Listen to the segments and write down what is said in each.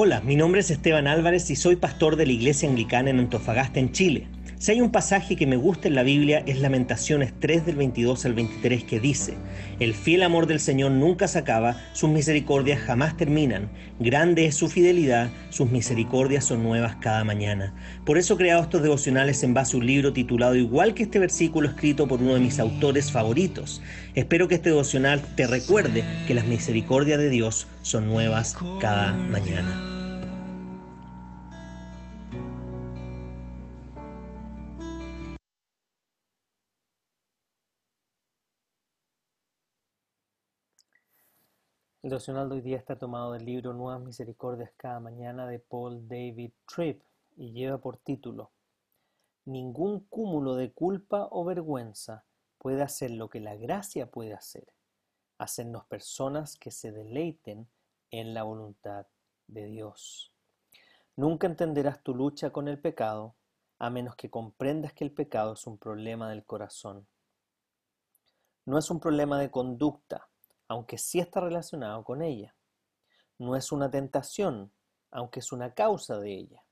Hola, mi nombre es Esteban Álvarez y soy pastor de la Iglesia Anglicana en Antofagasta, en Chile. Si hay un pasaje que me gusta en la Biblia es Lamentaciones 3 del 22 al 23 que dice, El fiel amor del Señor nunca se acaba, sus misericordias jamás terminan, grande es su fidelidad, sus misericordias son nuevas cada mañana. Por eso he creado estos devocionales en base a un libro titulado igual que este versículo escrito por uno de mis autores favoritos. Espero que este devocional te recuerde que las misericordias de Dios son nuevas cada mañana. El devocional de hoy día está tomado del libro Nuevas Misericordias cada mañana de Paul David Tripp y lleva por título Ningún cúmulo de culpa o vergüenza puede hacer lo que la gracia puede hacer, hacernos personas que se deleiten en la voluntad de Dios. Nunca entenderás tu lucha con el pecado a menos que comprendas que el pecado es un problema del corazón. No es un problema de conducta, aunque sí está relacionado con ella. No es una tentación, aunque es una causa de ella.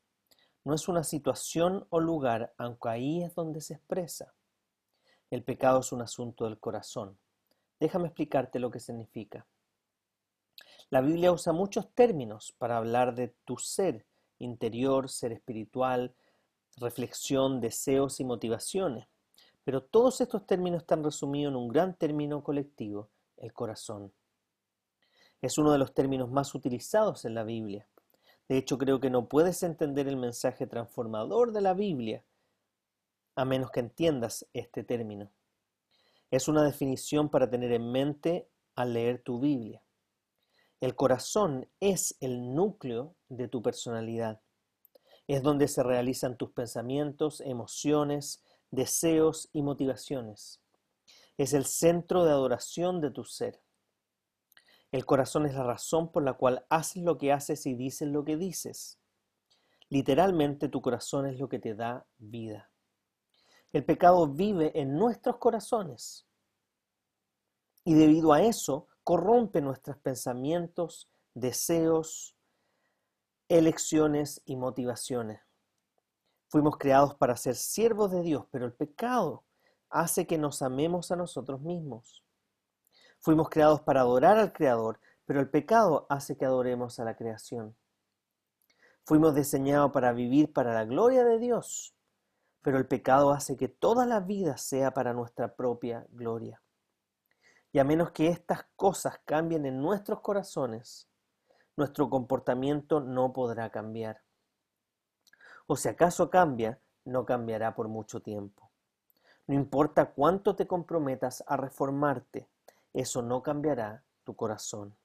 No es una situación o lugar, aunque ahí es donde se expresa. El pecado es un asunto del corazón. Déjame explicarte lo que significa. La Biblia usa muchos términos para hablar de tu ser interior, ser espiritual, reflexión, deseos y motivaciones. Pero todos estos términos están resumidos en un gran término colectivo el corazón. Es uno de los términos más utilizados en la Biblia. De hecho, creo que no puedes entender el mensaje transformador de la Biblia a menos que entiendas este término. Es una definición para tener en mente al leer tu Biblia. El corazón es el núcleo de tu personalidad. Es donde se realizan tus pensamientos, emociones, deseos y motivaciones es el centro de adoración de tu ser. El corazón es la razón por la cual haces lo que haces y dices lo que dices. Literalmente tu corazón es lo que te da vida. El pecado vive en nuestros corazones y debido a eso corrompe nuestros pensamientos, deseos, elecciones y motivaciones. Fuimos creados para ser siervos de Dios, pero el pecado hace que nos amemos a nosotros mismos. Fuimos creados para adorar al Creador, pero el pecado hace que adoremos a la creación. Fuimos diseñados para vivir para la gloria de Dios, pero el pecado hace que toda la vida sea para nuestra propia gloria. Y a menos que estas cosas cambien en nuestros corazones, nuestro comportamiento no podrá cambiar. O si acaso cambia, no cambiará por mucho tiempo. No importa cuánto te comprometas a reformarte, eso no cambiará tu corazón.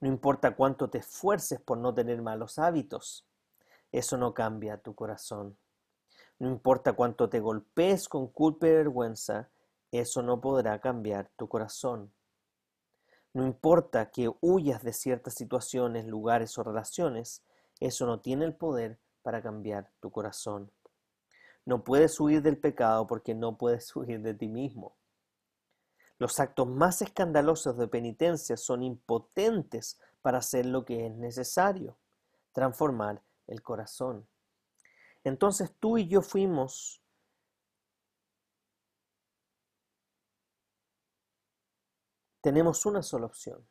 No importa cuánto te esfuerces por no tener malos hábitos, eso no cambia tu corazón. No importa cuánto te golpees con culpa y vergüenza, eso no podrá cambiar tu corazón. No importa que huyas de ciertas situaciones, lugares o relaciones, eso no tiene el poder para cambiar tu corazón. No puedes huir del pecado porque no puedes huir de ti mismo. Los actos más escandalosos de penitencia son impotentes para hacer lo que es necesario, transformar el corazón. Entonces tú y yo fuimos tenemos una sola opción.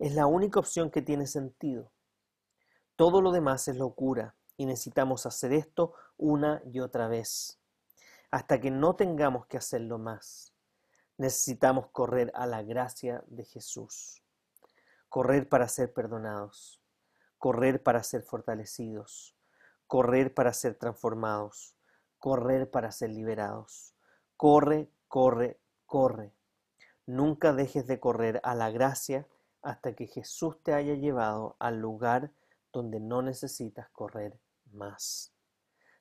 Es la única opción que tiene sentido. Todo lo demás es locura y necesitamos hacer esto una y otra vez, hasta que no tengamos que hacerlo más. Necesitamos correr a la gracia de Jesús, correr para ser perdonados, correr para ser fortalecidos, correr para ser transformados, correr para ser liberados. Corre, corre, corre. Nunca dejes de correr a la gracia hasta que Jesús te haya llevado al lugar donde no necesitas correr más.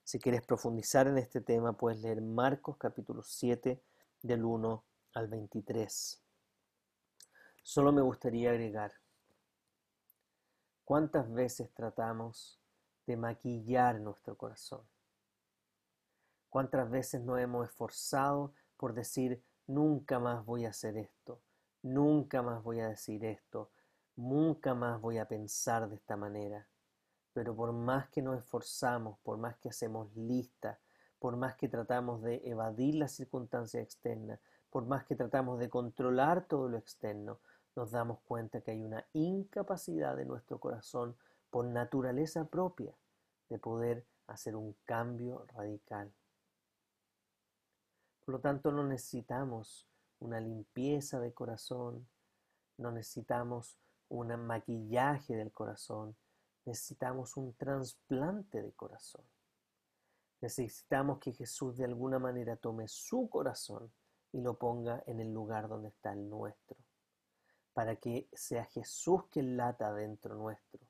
Si quieres profundizar en este tema, puedes leer Marcos capítulo 7 del 1 al 23. Solo me gustaría agregar, ¿cuántas veces tratamos de maquillar nuestro corazón? ¿Cuántas veces nos hemos esforzado por decir, nunca más voy a hacer esto, nunca más voy a decir esto, Nunca más voy a pensar de esta manera. Pero por más que nos esforzamos, por más que hacemos listas, por más que tratamos de evadir las circunstancias externas, por más que tratamos de controlar todo lo externo, nos damos cuenta que hay una incapacidad de nuestro corazón por naturaleza propia de poder hacer un cambio radical. Por lo tanto, no necesitamos una limpieza de corazón, no necesitamos un maquillaje del corazón, necesitamos un trasplante de corazón. Necesitamos que Jesús de alguna manera tome su corazón y lo ponga en el lugar donde está el nuestro, para que sea Jesús que lata dentro nuestro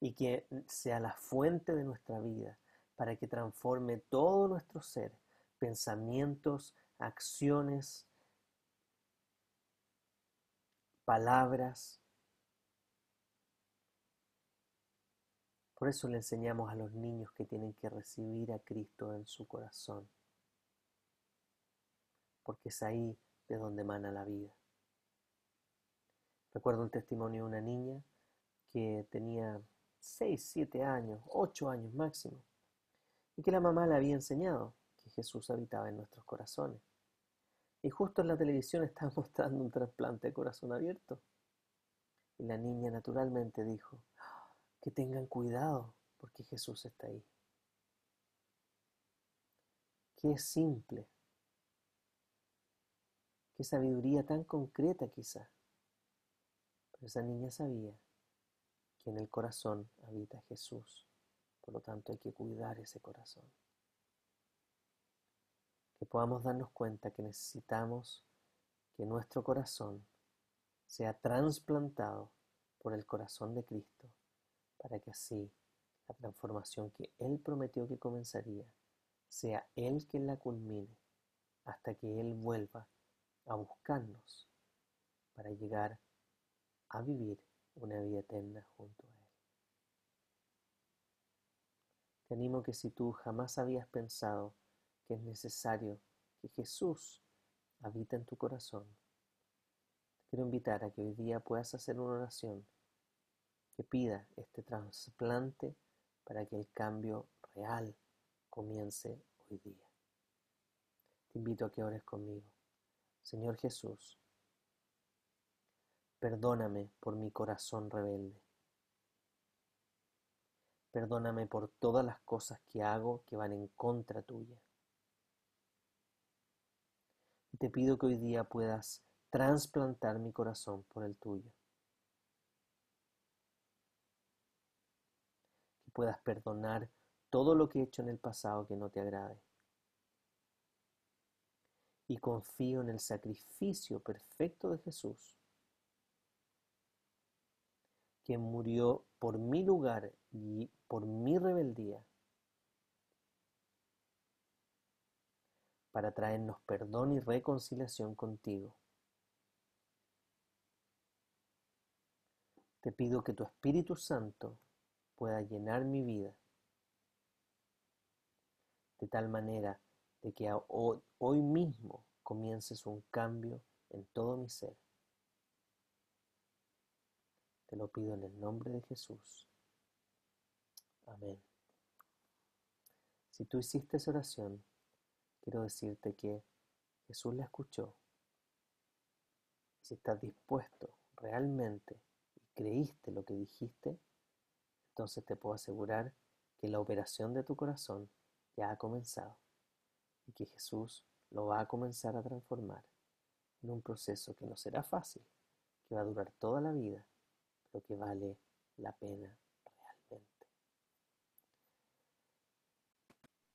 y que sea la fuente de nuestra vida, para que transforme todo nuestro ser, pensamientos, acciones, palabras. Por eso le enseñamos a los niños que tienen que recibir a Cristo en su corazón porque es ahí de donde emana la vida. Recuerdo un testimonio de una niña que tenía 6, 7 años, 8 años máximo, y que la mamá le había enseñado que Jesús habitaba en nuestros corazones. Y justo en la televisión estaba mostrando un trasplante de corazón abierto. Y la niña naturalmente dijo, que tengan cuidado porque Jesús está ahí. Qué simple Qué sabiduría tan concreta quizá. Pero esa niña sabía que en el corazón habita Jesús. Por lo tanto hay que cuidar ese corazón. Que podamos darnos cuenta que necesitamos que nuestro corazón sea trasplantado por el corazón de Cristo, para que así la transformación que Él prometió que comenzaría, sea Él quien la culmine, hasta que Él vuelva a buscarnos para llegar a vivir una vida eterna junto a Él. Te animo que si tú jamás habías pensado que es necesario que Jesús habita en tu corazón, te quiero invitar a que hoy día puedas hacer una oración que pida este trasplante para que el cambio real comience hoy día. Te invito a que ores conmigo. Señor Jesús, perdóname por mi corazón rebelde. Perdóname por todas las cosas que hago que van en contra tuya. Te pido que hoy día puedas trasplantar mi corazón por el tuyo. Puedas perdonar todo lo que he hecho en el pasado que no te agrade y confío en el sacrificio perfecto de Jesús, que murió por mi lugar y por mi rebeldía, para traernos perdón y reconciliación contigo. Te pido que tu Espíritu Santo pueda llenar mi vida de tal manera de que hoy mismo comiences un cambio en todo mi ser. Te lo pido en el nombre de Jesús. Amén. Si tú hiciste esa oración, quiero decirte que Jesús la escuchó. Si estás dispuesto realmente y creíste lo que dijiste, entonces te puedo asegurar que la operación de tu corazón ya ha comenzado y que Jesús lo va a comenzar a transformar en un proceso que no será fácil, que va a durar toda la vida, pero que vale la pena realmente.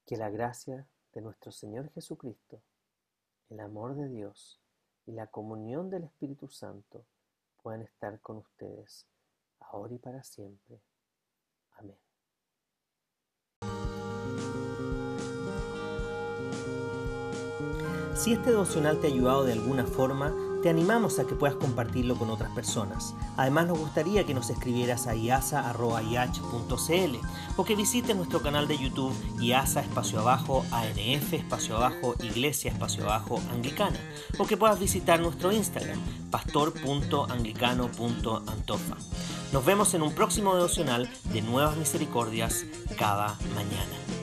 Que la gracia de nuestro Señor Jesucristo, el amor de Dios y la comunión del Espíritu Santo puedan estar con ustedes ahora y para siempre. Amén. Si este devocional te ha ayudado de alguna forma, te animamos a que puedas compartirlo con otras personas. Además nos gustaría que nos escribieras a iasa.ih.cl o que visites nuestro canal de YouTube IASA espacio abajo ANF espacio abajo Iglesia espacio abajo Anglicana o que puedas visitar nuestro Instagram pastor.anglicano.antofa. Nos vemos en un próximo devocional de Nuevas Misericordias cada mañana.